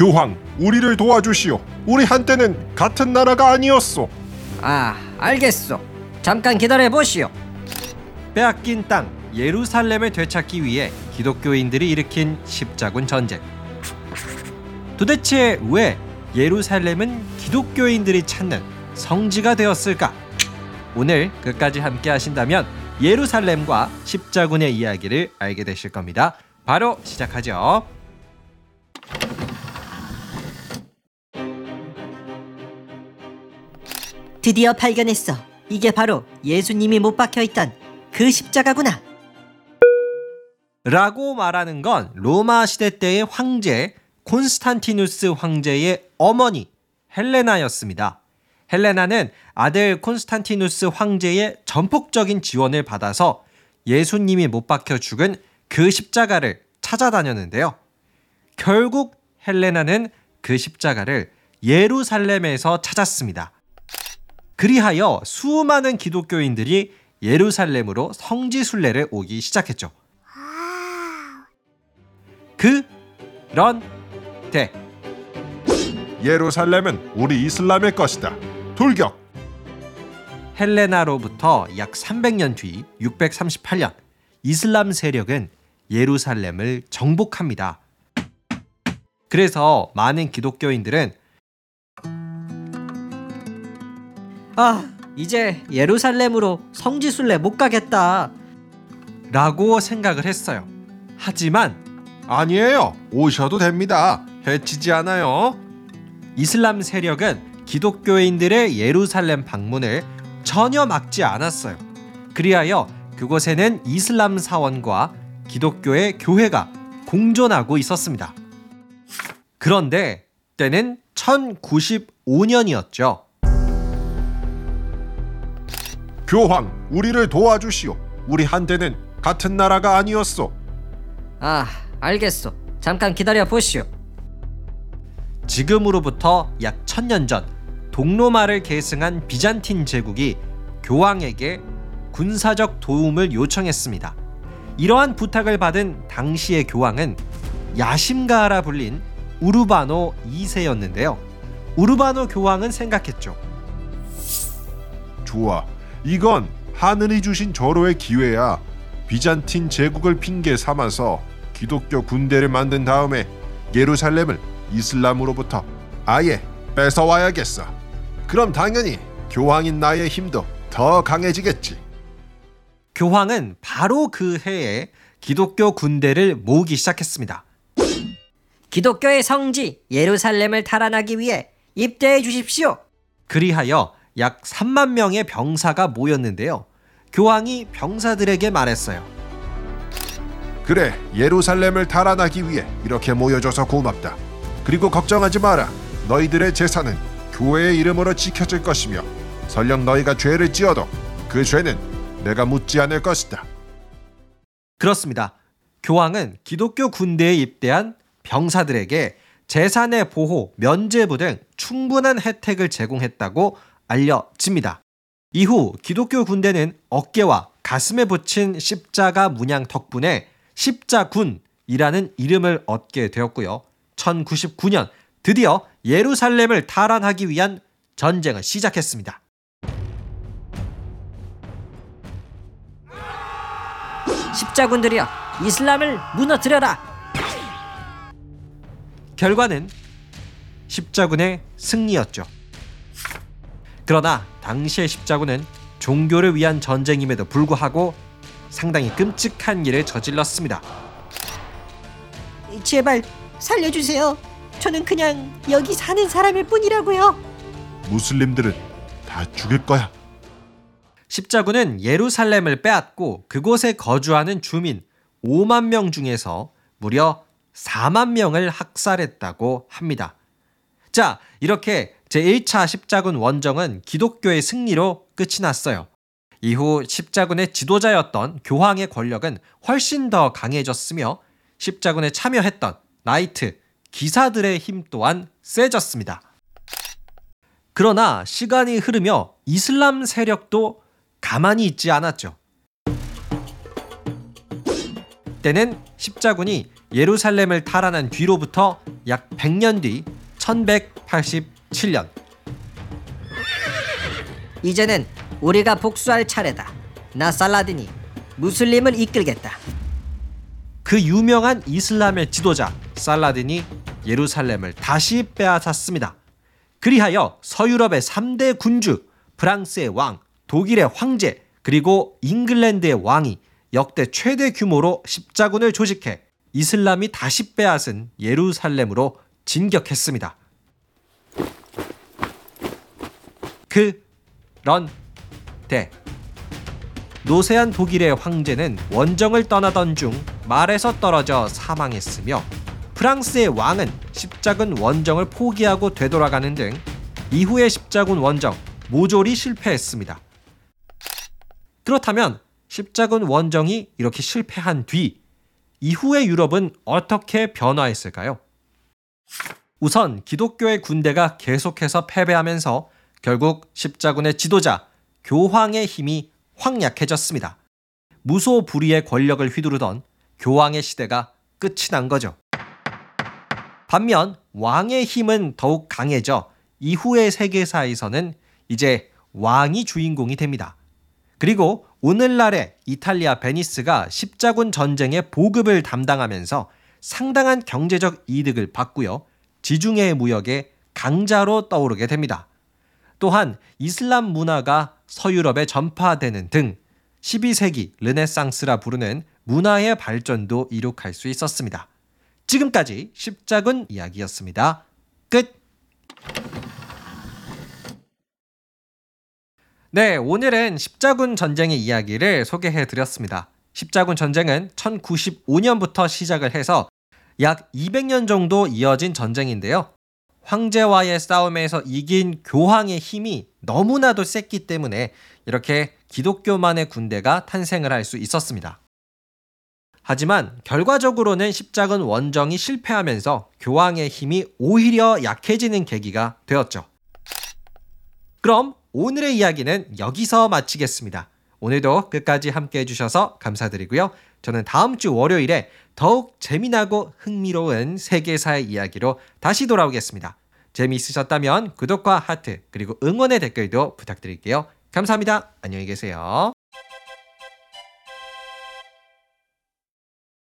교황, 우리를 도와주시오. 우리 한때는 같은 나라가 아니었소. 아, 알겠소. 잠깐 기다려 보시오. 빼앗긴 땅 예루살렘을 되찾기 위해 기독교인들이 일으킨 십자군 전쟁. 도대체 왜 예루살렘은 기독교인들이 찾는 성지가 되었을까? 오늘 끝까지 함께 하신다면 예루살렘과 십자군의 이야기를 알게 되실 겁니다. 바로 시작하죠. 드디어 발견했어. 이게 바로 예수님이 못 박혀 있던 그 십자가구나. 라고 말하는 건 로마 시대 때의 황제 콘스탄티누스 황제의 어머니 헬레나였습니다. 헬레나는 아들 콘스탄티누스 황제의 전폭적인 지원을 받아서 예수님이 못 박혀 죽은 그 십자가를 찾아다녔는데요. 결국 헬레나는 그 십자가를 예루살렘에서 찾았습니다. 그리하여 수많은 기독교인들이 예루살렘으로 성지순례를 오기 시작했죠. 그런데 예루살렘은 우리 이슬람의 것이다. 돌격! 헬레나로부터 약 300년 뒤 638년 이슬람 세력은 예루살렘을 정복합니다. 그래서 많은 기독교인들은 아, 이제 예루살렘으로 성지순례 못 가겠다. 라고 생각을 했어요. 하지만 아니에요. 오셔도 됩니다. 해치지 않아요. 이슬람 세력은 기독교인들의 예루살렘 방문을 전혀 막지 않았어요. 그리하여 그곳에는 이슬람 사원과 기독교의 교회가 공존하고 있었습니다. 그런데 때는 1095년이었죠. 교황, 우리를 도와주시오. 우리 한때는 같은 나라가 아니었소. 아, 알겠소. 잠깐 기다려 보시오. 지금으로부터 약 천년 전 동로마를 계승한 비잔틴 제국이 교황에게 군사적 도움을 요청했습니다. 이러한 부탁을 받은 당시의 교황은 야심가라 불린 우르바노 2세였는데요. 우르바노 교황은 생각했죠. 좋아. 이건 하늘이 주신 절호의 기회야. 비잔틴 제국을 핑계 삼아서 기독교 군대를 만든 다음에 예루살렘을 이슬람으로부터 아예 뺏어와야겠어. 그럼 당연히 교황인 나의 힘도 더 강해지겠지. 교황은 바로 그 해에 기독교 군대를 모으기 시작했습니다. 기독교의 성지 예루살렘을 탈환하기 위해 입대해 주십시오. 그리하여 약 3만 명의 병사가 모였는데요. 교황이 병사들에게 말했어요. 그래, 예루살렘을 탈환하기 위해 이렇게 모여줘서 고맙다. 그리고 걱정하지 마라. 너희들의 재산은 교회의 이름으로 지켜질 것이며 설령 너희가 죄를 지어도 그 죄는 내가 묻지 않을 것이다. 그렇습니다. 교황은 기독교 군대에 입대한 병사들에게 재산의 보호, 면죄부 등 충분한 혜택을 제공했다고 알려집니다. 이후 기독교 군대는 어깨와 가슴에 붙인 십자가 문양 덕분에 십자군이라는 이름을 얻게 되었고요. 1099년 드디어 예루살렘을 탈환하기 위한 전쟁을 시작했습니다. 십자군들이여, 이슬람을 무너뜨려라. 결과는 십자군의 승리였죠. 그러나 당시의 십자군은 종교를 위한 전쟁임에도 불구하고 상당히 끔찍한 일을 저질렀습니다. 제발 살려주세요. 저는 그냥 여기 사는 사람일 뿐이라고요. 무슬림들은 다 죽일 거야. 십자군은 예루살렘을 빼앗고 그곳에 거주하는 주민 5만 명 중에서 무려 4만 명을 학살했다고 합니다. 자, 이렇게 제1차 십자군 원정은 기독교의 승리로 끝이 났어요. 이후 십자군의 지도자였던 교황의 권력은 훨씬 더 강해졌으며 십자군에 참여했던 나이트, 기사들의 힘 또한 세졌습니다. 그러나 시간이 흐르며 이슬람 세력도 가만히 있지 않았죠. 때는 십자군이 예루살렘을 탈환한 뒤로부터 약 100년 뒤 1187년 이제는 우리가 복수할 차례다. 나 살라딘이 무슬림을 이끌겠다. 그 유명한 이슬람의 지도자 살라딘이 예루살렘을 다시 빼앗았습니다. 그리하여 서유럽의 3대 군주, 프랑스의 왕, 독일의 황제, 그리고 잉글랜드의 왕이 역대 최대 규모로 십자군을 조직해 이슬람이 다시 빼앗은 예루살렘으로 진격했습니다. 그런데 노세한 독일의 황제는 원정을 떠나던 중 말에서 떨어져 사망했으며 프랑스의 왕은 십자군 원정을 포기하고 되돌아가는 등 이후의 십자군 원정 모조리 실패했습니다. 그렇다면 십자군 원정이 이렇게 실패한 뒤 이후의 유럽은 어떻게 변화했을까요? 우선 기독교의 군대가 계속해서 패배하면서 결국 십자군의 지도자 교황의 힘이 확 약해졌습니다. 무소불위의 권력을 휘두르던 교황의 시대가 끝이 난 거죠. 반면 왕의 힘은 더욱 강해져 이후의 세계사에서는 이제 왕이 주인공이 됩니다. 그리고 오늘날의 이탈리아 베니스가 십자군 전쟁의 보급을 담당하면서 상당한 경제적 이득을 받고요. 지중해 무역의 강자로 떠오르게 됩니다. 또한 이슬람 문화가 서유럽에 전파되는 등 12세기 르네상스라 부르는 문화의 발전도 이룩할 수 있었습니다. 지금까지 십자군 이야기였습니다. 끝! 네, 오늘은 십자군 전쟁의 이야기를 소개해 드렸습니다. 십자군 전쟁은 1095년부터 시작을 해서 약 200년 정도 이어진 전쟁인데요. 황제와의 싸움에서 이긴 교황의 힘이 너무나도 셌기 때문에 이렇게 기독교만의 군대가 탄생을 할 수 있었습니다. 하지만 결과적으로는 십자군 원정이 실패하면서 교황의 힘이 오히려 약해지는 계기가 되었죠. 그럼 오늘의 이야기는 여기서 마치겠습니다. 오늘도 끝까지 함께 해주셔서 감사드리고요. 저는 다음 주 월요일에 더욱 재미나고 흥미로운 세계사의 이야기로 다시 돌아오겠습니다. 재미있으셨다면 구독과 하트 그리고 응원의 댓글도 부탁드릴게요. 감사합니다. 안녕히 계세요.